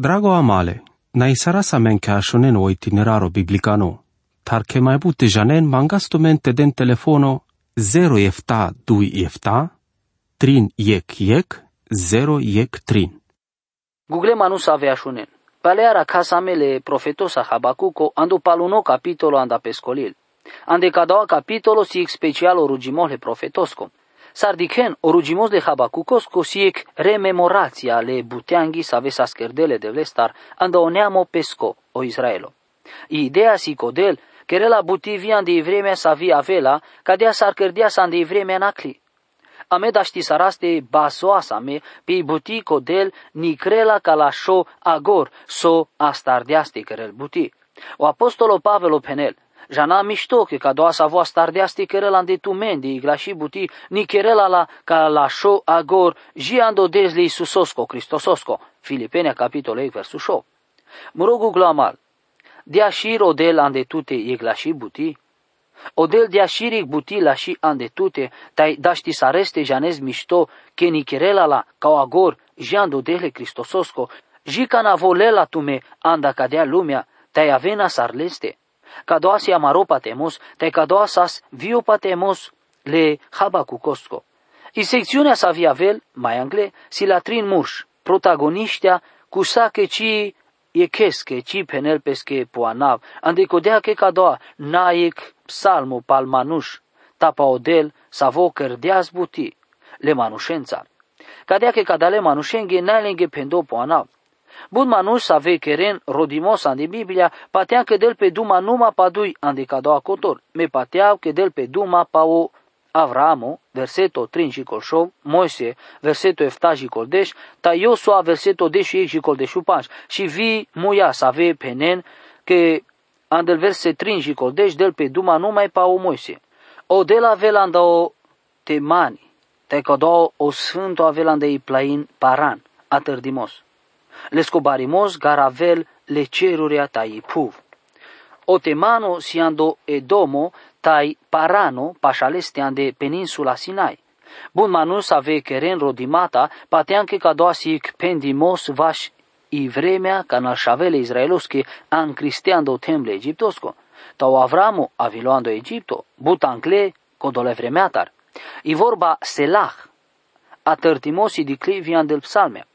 Drago amale, na isara sa men ke ashonen o itineraro biblicano, tar ke mai bute janen mangasto mente den telefono 0 efta 2 efta, trin yek yek, 0 yek trin. Google manu save ashunen. Paleara casamele profetosa Habacuco ando paluno capitolo anda pescolil. Ande cadawa capitolo si special orugimos le profetosco. Sardichen orugimos de Habacucosco si rememorația le buteanghi să ave sascherdele de vlestar anda oneamo pesco o Israelo. Ideea si codel la buti vian de vremea sa vi avela, cadea s-ar cărdia sa de vremea nacli. Ame da ști saraste basoasa me, pe buti codel ni crela ca la show agor, so astardeaste cărel buti. O apostolo Pavelo penel, Jana mișto că ca doa sa voa stardeaste cărela de tumen de igla și buti, ni cărela la ca la show agor, jiando desli Iisusosco, Cristososco. Filipenia capitolul versul 8. Mă rog glamal, de și rodel ande tute egla și buti, Odel de ashiric buti la și ande tute, tai daști sareste janez mișto, che ni la ca agor, jando dele Cristososco, jicana volela tume anda cadea lumea, tai avena sarleste. Cadoasi amaro temos, tai cadoasas vio patemos le cosco. I secțiunea sa vel, mai angle, si la trin murș, protagoniștea, cu sa che ci e keske ci penel peske poanav, ande kodea ke kadoa, naik psalmo palmanuș, tapa odel, savo cărdeaz buti, le manușența. Cadea ke cadale manușenghe nailenghe pendo poanav. Bun manuș sa ve keren rodimos ande Biblia, patea că del pe duma numa padui ande cadoa cotor, me patea că del pe duma pa o Avramo, verseto 3 și colșov, Moise, verseto 7 și coldeș, ta Iosua, verseto 10 și coldeș upanș, și vi muia să ave penen, că andel verse 3 și coldeș, del pe duma numai pa o Moise. O de la velanda o temani, te codo o sfânto avelanda i plain paran, atărdimos. Le scobarimos garavel le cerurea tai puv. O temano siando edomo tai Parano, pașalestean de peninsula Sinai. Bun manus ave keren rodimata, patean que cadoasic pendimos vaș i vremea ca nașavele israelosche an cristiando temble egiptosco. Tau Avramo aviloando Egipto, butancle codole vremeatar. I vorba selah, a tărtimosi di clivian del psalmea.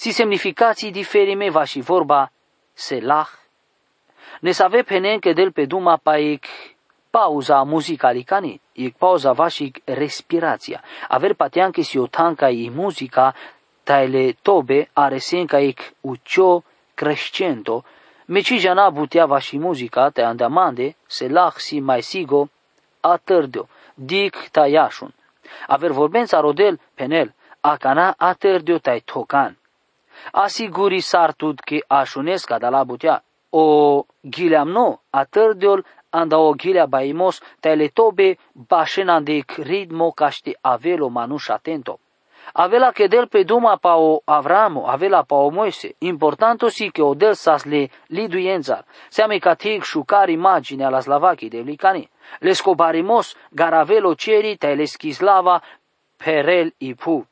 Si semnificații diferime va și vorba selah. Ne save penen que del pe duma paic pauza muzicalicani, e pauza vașic respirația. Aver patean que si o tanca i musica, taile tobe are senca ic ucio crescento, meci jana butea va și muzica te andamande, se lah si mai sigo, atârdio, dic taiașun. Aver vorbența rodel penel, acana atârdio tai tocan. Asiguri sartud că așunesca de la butea, o ghileam no, atârdiol anda ogilea baimos teletobe bashenandek ritmo caști avelo manuș atento. Avela que del pe duma pa o Avramo, avela pa o Moise. Importanto si che o del sas le liduienzar. Seame catig șucar imagine la Slavaki de licani. Le scobarimos garavelo ceri te le schislava perel ipu.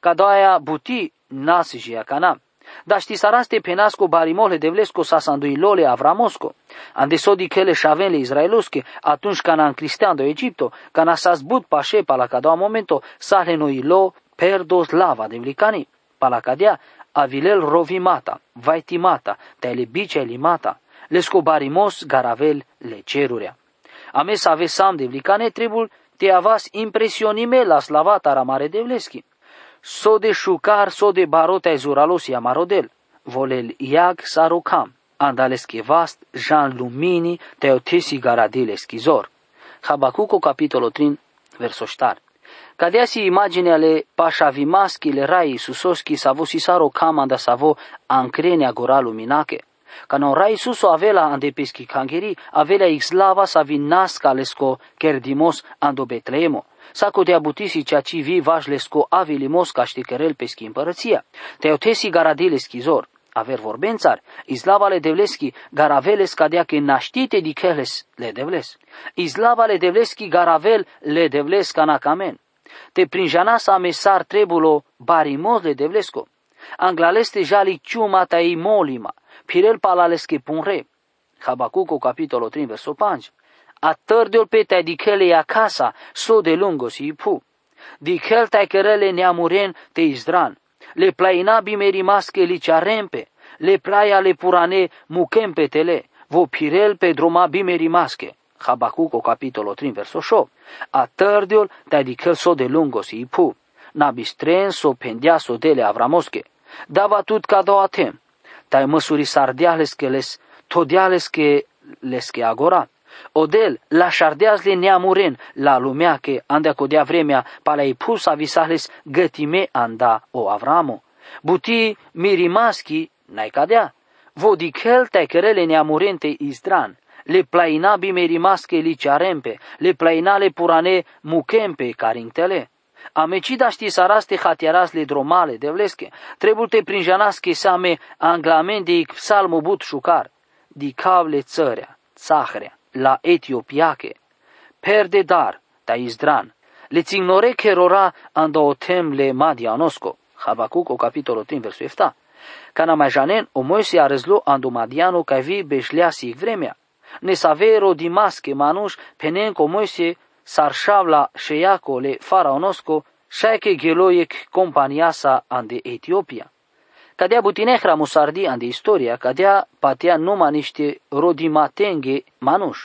Cadoaia buti nasi canam. Daști saraste penasco barimole devlesco sasanduilole avramosco. Ande sodi kele șavele israelusche, atunci când an cristiando Egipto, când a sazbut pașe la cadoa momento, sale noilo perdos lava devlicani, la cadea, avilel rovimata, vaitimata, tele bice limata, lesco barimos garavel le cerurea. Ame să ave sam devlicane tribul, te avas impresionime la slavata ramare devleschi so de șucar, so de barotai zuralosi amarodel, volel iag sarocam, andaleski vast, Jean lumini, teotesi garadile schizor. Habacuco capitolo 3, verso star. Cadeasi imagine ale pașavi maschile rai susoschi savo sisaro camanda savo ancrenea gora luminache. Ca non rai suso avela ande peschi cangheri, avela ixlava savi nasca lesko kerdimos ando Betlemo. Sako te abutisi cea ci vi vașlesco avili mosca șticherel peschi împărăția. Teotesi garadile schizor. Aver vorbențar, izlavale devleski garaveles cadea că naștite dicheles le devles. Izlavale devleski garavel le devles canacamen. Te prinjana sa mesar trebulo barimos le devlesco. anglaleste jali ciuma tai molima, pirel palales che punre. Habacuco capitolo 3 verso 5. Atârdiul pe tai dicele a casa, so de lungo si pu. Dicel tai kerele neamuren te izdran. Le plaina bimeri masche li ciarempe, le playa le purane mukempetele, vo pirel pe droma bimeri masche. Habacuco capitolo 3 verso 8. Atârdiul tai dicel so de lungo si pu. Nabistren so pendea so dele avramosche. Dava tut cado atem. Tai măsuri sardeales que les, todiales que les que agora. Odel, la șardeazle neamuren, la lumea că andea codea vremea, palei pus avisales gătime anda o Avramo. Buti mirimaschi, n-ai cadea. Vodichel te querele neamurente izdran, le plaina bimerimasche licearempe, le plaina le purane mukempe carintele. Amecida ști saraste hatiaras le dromale de vlesche, trebuie te prinjanasche same anglamen de psalmo but șucar, di cavle țărea, țahrea la etiopiache, perde dar, ta izdran, le țignore cherora tem le madianosco, Habacuc, o capitolo 3, versul 7. Cana mai janen, o Moise a răzlo ando madiano ca vi beșleasi vremea. Ne savero di masche manuș penen co Moise sarșavla șeiaco le faraonosco, șaike geloiec companiasa ande Etiopia. Cadea butinehra musardi ande istoria, cadea patea numa niște rodimatenge manuș.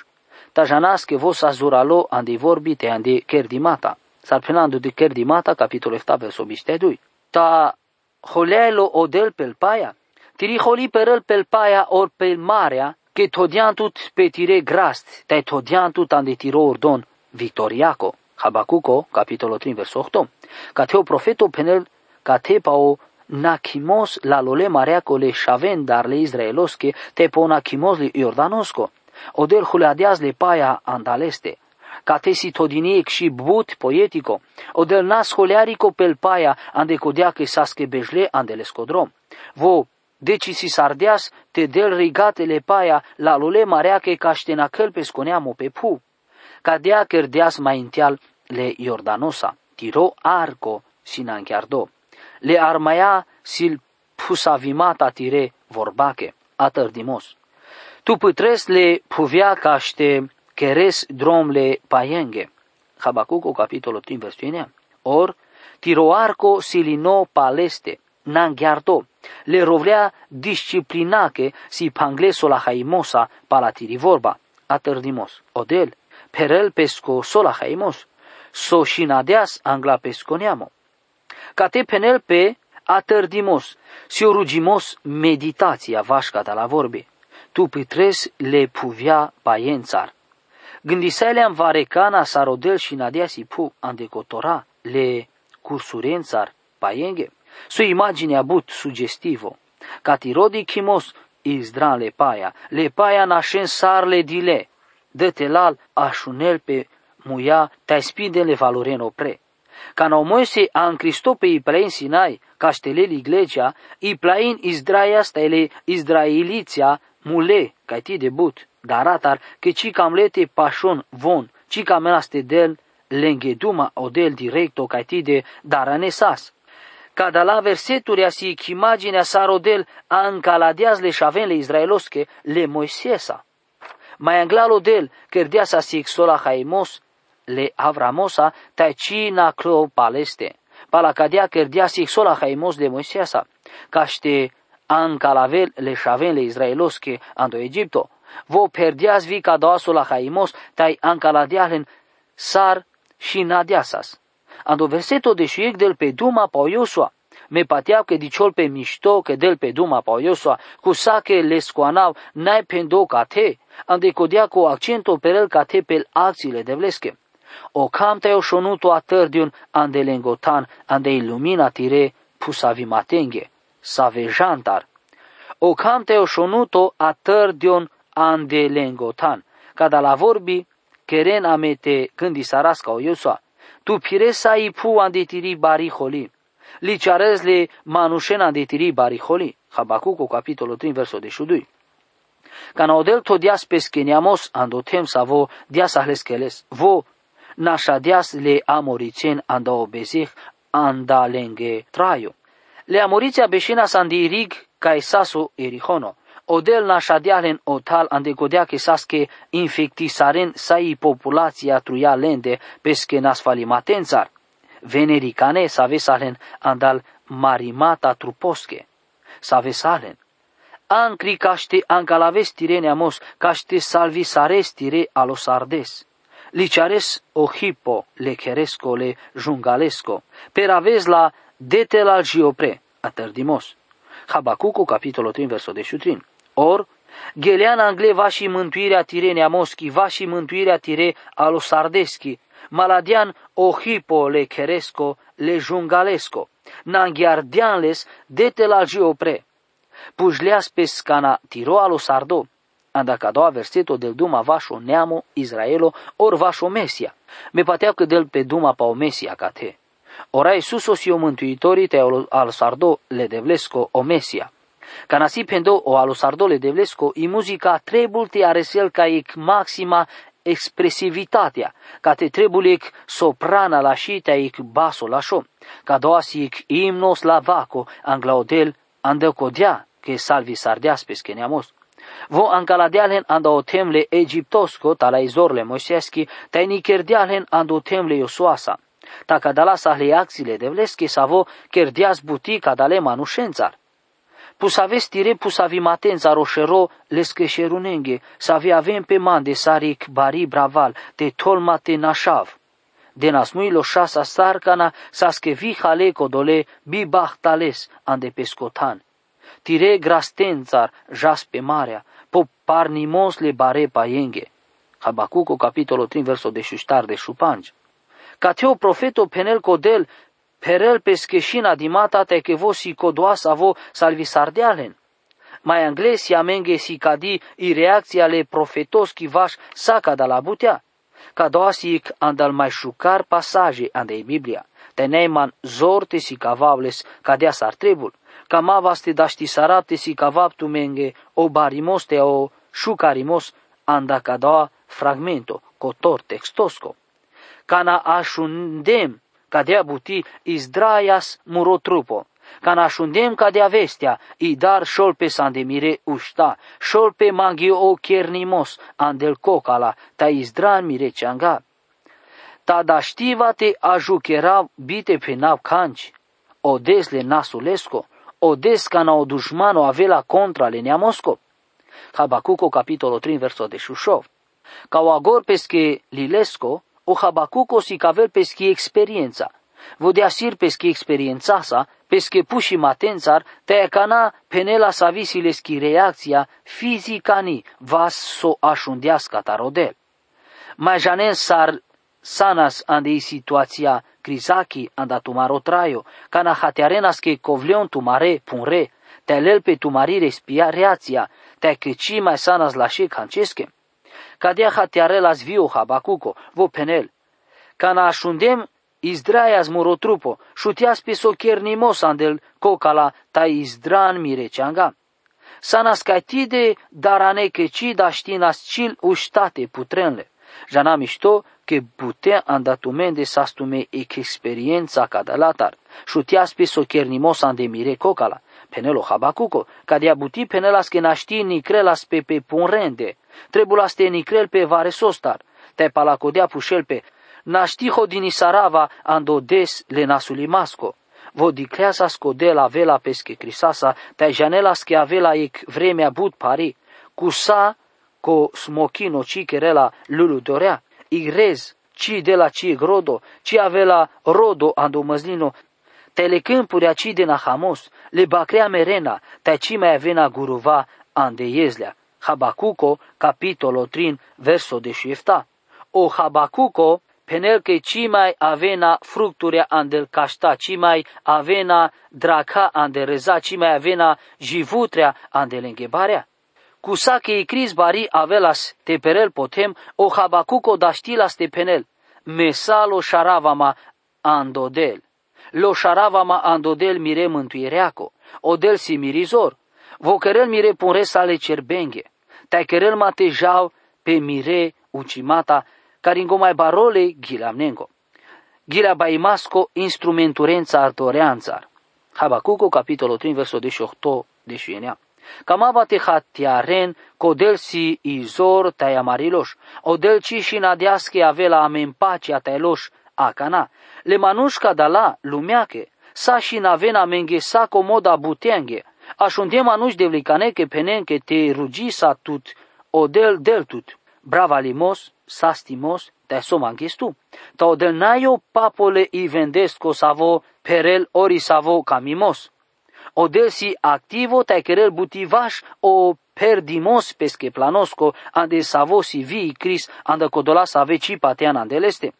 Tajanasche vos azuralo ande vorbite ande kerdimata. Sarpenando de kerdimata, capitolul 7, versul 22. Ta holealo odel pel paia. Tiri holi perel pel paia or pel marea, che todian tut pe tire grast, tai todian tut ande tiro ordon victoriaco. Habacuco, capitolul 3, versul 8. Ca teo profeto penel, ca te pao nakimos la lole mareaco le shaven dar le israelosche te po nakimos le iordanosco. Odel huleadeaz le paia andaleste. Catesi todiniec și but poetico, odel nas holearico pel paia ande codea que sasque bejle andele scodrom. Vo deci si sardeas te del rigate le paia la lole marea que caștenacăl pe sconeamo pe pu. Cadea kerdeas mai intial le Iordanosa, tiro arco sinanchiardo le armaia sil pusavimata tire vorbache, atărdimos. Tu pătres le puvea caște keres drom le paienge. Habacuco capitolul 3 versiunea. Or, tiroarco silino paleste, nanghiardo, le rovlea disciplinache si pangleso la haimosa palatiri vorba, atărdimos. Odel, perel pesco sola haimos, so shinadeas angla pesconeamo te penel pe atărdimos, si rugimos meditația vașcata la vorbe. Tu pitres le puvia paențar. Gândiseleam varecana sarodel și nadia si pu andecotora le cursurențar paienge. Su imagine abut sugestivo. Catirodi chimos izdran le paia, le paia nașen sarle dile. Dă-te lal așunel pe muia, te spide le valoren opre. Cano Moise an Cristope i plain Sinai, cașteleli iglesia, i plain Izdraia stele Izraeliția mule, ca ti debut, daratar, că ci cam lete pașon von, ci cam elaste del lengheduma odel directo ca ti de daranesas. Cada la verseturia si imaginea sarodel a încaladeaz le șaven le izraelosche le Moisesa. Mai anglalo del, cerdea sa si exola haimos, le avramosa tai chi na clo paleste. Pala cadia kerdia si sola haimos de Moisesa. Caște an calavel le shaven le israeloske ando Egipto. Vo perdias vi cadoaso la haimos tai an caladialen sar și nadiasas. Ando verseto de șuiec del pe duma pa Iosua. Me pateau que diciol pe mișto que del pe duma pa Iosua, cu sa que le scoanau nai pendo ca te, ande codia cu accento per el ca te pel acțiile de vlesche o camte o șonuto atârdiun ande lengotan ande ilumina tire pusavi matenge, save jantar. O camte o șonuto atârdiun ande lengotan, cada la vorbi keren amete când sarasca o iusua, tu piresa i pu ande tiri bari holi, li le manușen ande tiri bari holi, Habacuco capitolul 3 versul 22. Cana odel to dias pesqueniamos ando tem savo dias ahleskeles, vo našadias le amoricen anda obezih anda lenge traio. Le amoriția beșina sandirig ca esaso erihono. Odel na shadialen otal andegodea que saske infectisaren sai populația truia lende pesche nasfalimatenzar. Venericane savesalen andal marimata truposche. Savesalen. Ancri caște ancalaves tireneamos, caște salvisares tire alos ardes. Lichares o hipo le cheresco le jungalesco, per aves la detel al giopre, atărdimos. Habacucu, capitolul 3, versul 23. Or, Ghelean Angle va și mântuirea Tirenia Moschi, va și mântuirea Tire alo Sardeschi, Maladian hipo le cheresco le jungalesco, Nanghiardianles dete la giopre. Pujleas pe scana tiro alo sardo, anda a doua verseto del duma vașo neamo Israelo or vașo Mesia, me patea că del pe duma pa o Mesia ca te. Ora Iisus o mântuitorii te al sardo le devlesco o Mesia. Ca nasi pendo o alo sardo le devlesco i muzica trebulte aresel ca ec maxima expresivitatea, ca te trebuie soprana la șita ec baso la șo, ca doasi ec imnos la vaco anglaudel andăcodea, que salvi sardeas peskeneamos. Vo ancaladealen anda o temle egiptosco tala izorle moiseski, ta nikerdealen anda o temle iosuasa. Ta cadala sahle axile de vleski savo kerdeas butica dale manușențar. Pusavesti tire pusavi matenza roșero leskeșerunenge, savi avem pe man de saric bari braval, de tolma te nașav. De nasmuilo șasa sarcana, saskevi hale codole bi bahtales ande pescotan tire grastențar jas pe marea, po parnimos le bare paienghe. Habacuco, capitolul 3, versul de șuștar de șupangi. Ca teo profeto penel codel, perel pescheșina dimata te che vo si codoas avo salvisardealen. Mai anglesi amenge si cadi i reacția le profetos vaș saca da la butea. Ca doasic andal mai șucar pasaje andei Biblia. Te neiman zorte si cavables cadea sartrebul kamavaste daștisarate si cavaptu menge o barimos te o șucarimos anda cadoa fragmento cotor textosco. Cana așundem cadea buti izdraias murotrupo. Cana așundem cadea vestea, i dar șolpe sandemire ușta, șolpe mangio o chernimos, andel cocala, ta izdran mire ceanga. Ta da știva te ajuchera bite pe nav canci, o desle nasulesco, o descana o dușmano avela contra le neamosco. Habacuco capitolo 3 verso de Shushov. Ca o agor pesche lilesco, o Habacuco si cavel peschi experiența. Vodea sir peschi experiența sa, pesche puși matențar, te cana penela sa visileschi reacția fizicani vas so așundească tarodel. Mai janen sar sanas andei situația Krizaki anda tumaro traio, cana hatearenas que covleon tumare punre, te lelpe tumari respia reația, te ci mai sanas la she cancesche. Cadea hatearelas viu habacuco, vo penel. Cana așundem izdraias murotrupo, șutias pe sochernimos andel cocala ta izdran mireceanga. Sanas caitide darane che ci da știnas cil uștate putrenle. Jana mișto che putea andatumende sastume ex experiența cadalatar. Șutias pe sochernimos andemire cocala. Penelo habacuco, cadea buti penelas que naști nicrelas pe pe punrende. Trebulas te nicrel pe vare sostar. Te palacodea pușel pe naști hodini sarava andodes le nasulimasco. Vodicleasa scodela vela pesche crisasa, te janelas que avela ec vremea but pari. Cusa co smochino ci cherela lulu dorea igrez, ci de la ci grodo, ci avela rodo ando măzlino, telecâmpuri aci de na hamos, le bacrea merena, te ci mai avena guruva ande iezlea. Habacuco, capitolo 3, verso de șefta. O Habacuco, penel că ci mai avena fructurea andel cașta, ci mai avena draca ande reza, ci mai avena jivutrea ande lengebarea que cris bari avelas teperel potem o habacuco daștilas tepenel, mesalo șaravama andodel. Lo șaravama andodel mire mântuireaco, odel si mirizor, vocherel mire punre sale cerbenghe, kerel mate jau pe mire ucimata, caringo mai barole ghilamnengo. Ghila baimasco instrumenturența artoreanțar. Habacuco, capitolo 3, verso 18, 19. Camava te hatiaren, codel si izor tai amariloș, odel ci și nadeasche avela amen pacea tailoș, acana, le manușca da la lumeache, sa și navena menge sa comoda butenghe, așunde manuș de vlicane que penen que te rugi sa tut, odel del tut, brava limos, sastimos, te somanchis tu. Ta odel naio papole i vendesco savo perel ori savo camimos. Odel si activo te querel butivaș o perdimos pesche planosco ande savo si vii cris ande codola save ci patean andeleste.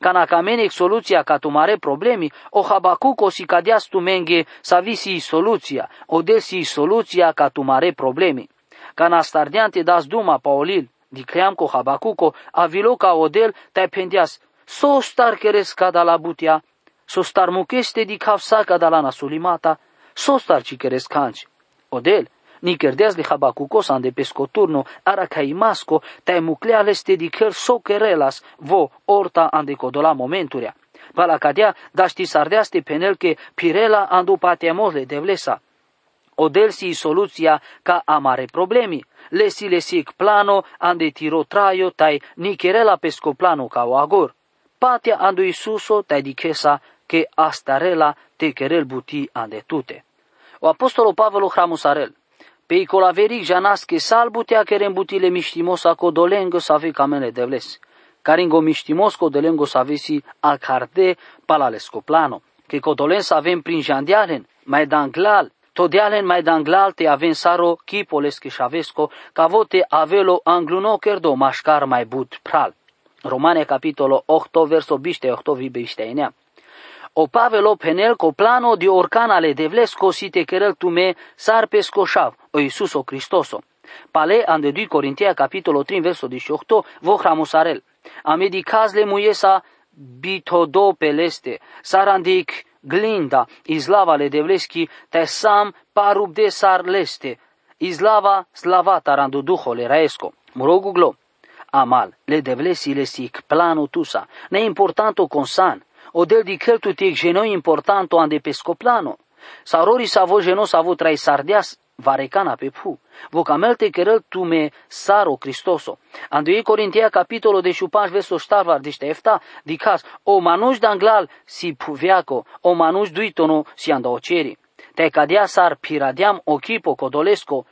Canacamenec soluția ca tu mare problemi, o habacuco si cadeas tu menge sa visi soluția, o desi soluția ca tu mare problemi. Cana stardiante das duma paolil, di cream co habacuco, avilo ca odel te pendias, so star keres cada la butia, so star mucheste di kafsa cada la nasulimata, so star ci keres canci. Odel, ni kerdeas de Habacucos ande pescoturno, ara caimasco, te mucleales te dicer so querelas, vo orta ande codola momenturea. Pala cadea, daști sardeaste penel che pirela andu patemosle devlesa. Odelsi soluția ca amare problemi. Lesi lesic plano ande tiro traio tai ni querela pesco plano ca o agor. Patia andu Isuso tai dichesa che astarela te querel buti ande tute. O Apostolul Pavel hramusarel. Pe icola veric janaske salbutea kerem butile miștimos ako să save camene devles. Caringo miștimos co dolengo savesi al carde palalesco plano. Că codolen să avem prin jandialen, mai danglal, Todialen mai danglal te avem saro chipoles că șavesco, ca vote avelo angluno kerdo mașcar mai but pral. Romane capitolo 8 verso biște 8 vibe opavelo penel co plano de orcanale devles cosite querel tume sarpes coșav, o Iisuso Cristoso. Pale ande 2 Corintia capitolul 3 verso 18 vohramosarel. Amedi cazle muiesa bitodo peleste, sarandic glinda, izlavale devleski te sam parub de sarleste, izlava slavata randu duhole raesco. Mă amal, le devlesi le sic tusa, ne importanto consan, o del di cheltu tic geno importanto ande pescoplano. Sarori savo geno savo trai sardias varecana pe pu. Vocamelte querel tu me saro Cristoso. Andoi Corintia capitolo de șupaș verso ștarvar diște efta, dicas, o manuș danglal si puviaco, o manuș duitono si andaoceri. Te cadea sar piradiam ochipo codolesco,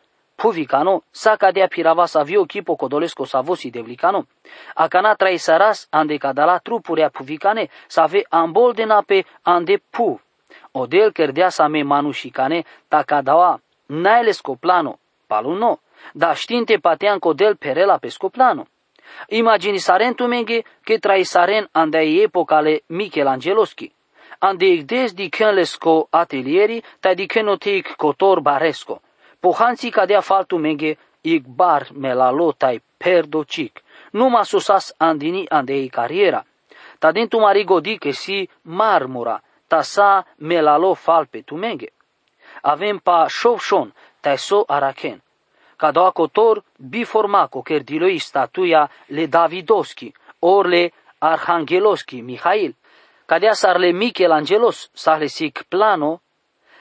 puvicano, sa cadea pirava sa vio ochipo codolesco sa vosi devlicano. Acana trai saras ande cadala trupurea puvicane, sa ave amboldena pe ande pu. Odel cerdea sa me manușicane, ta cadawa Naile scoplano, palu no, da știinte patean codel perela pe scoplano. Imagini saren tu menge che trai saren andai epocale Michelangeloschi. Ande igdes di kenlesco atelieri, ta di kenotic cotor baresco. Pohansi cadea faltu menge igbar melalotai perdocic. Numa susas andini andei cariera. Ta dentu marigo di che si marmura, ta sa melalo falpe tu menge avem pa șovșon, so araken. Ca doa cotor biformaco cerdiloi statuia le Davidoschi, orle Arhangeloski, Mihail, cadea sarle Michelangelos, sarle sic plano,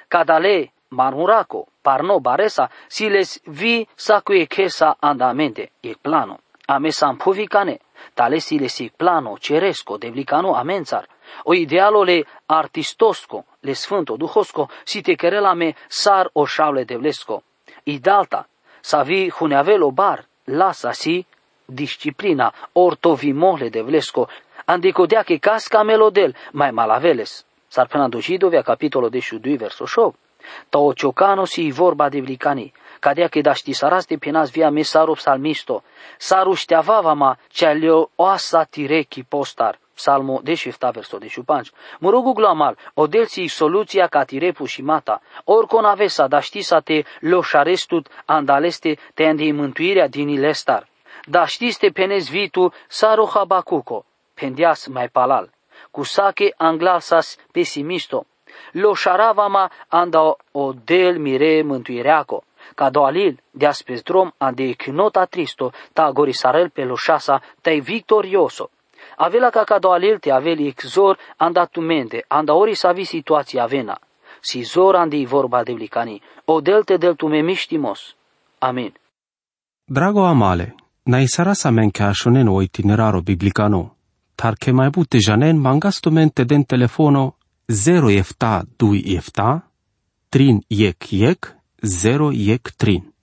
cadale marmuraco, parno baresa, siles vi sacue chesa andamente, e plano. Ame sampovicane, tale sile sic plano, ceresco, devlicano amenzar, o idealole artistosco, le sfânto duhosco, si te querela me sar o șaule de vlesco. Idalta, sa vi huneavelo bar, lasa si disciplina, ortovi mohle de vlesco, andicodea che casca melodel, mai malaveles. Sar penando Židovia, capitolo 12, verso 8. Ta o ciocano si vorba de vlicani, cadea che da saras de penas via me saru psalmisto, saru șteavava ma cea leo oasa tirechi postar, Psalmo 10 verso 15. Mă rog glamal, o delsi soluția ca tirepu și mata, oricon avesa, da ști să te loșarestut andaleste te andi mântuirea din ilestar. Da știste penez vitu saro habacuco, pendias mai palal, cu sache anglasas pesimisto, lo sharavama anda o del mire mântuireaco, ca doalil deaspre drum ande chinota tristo, ta gorisarel pe lo șasa, tai victorioso. Avela ca ca doalil te aveli exor anda tumente, anda ori sa vi situația avena. Si zor andi vorba de blicani, o delte del tume miștimos. Amin. Drago amale, na isara sa men ca așonen o itineraro biblicano, tar che mai bute janen mangastumente den telefono 0 jefta, 2 jefta, trin jek jek, 0 jek trin.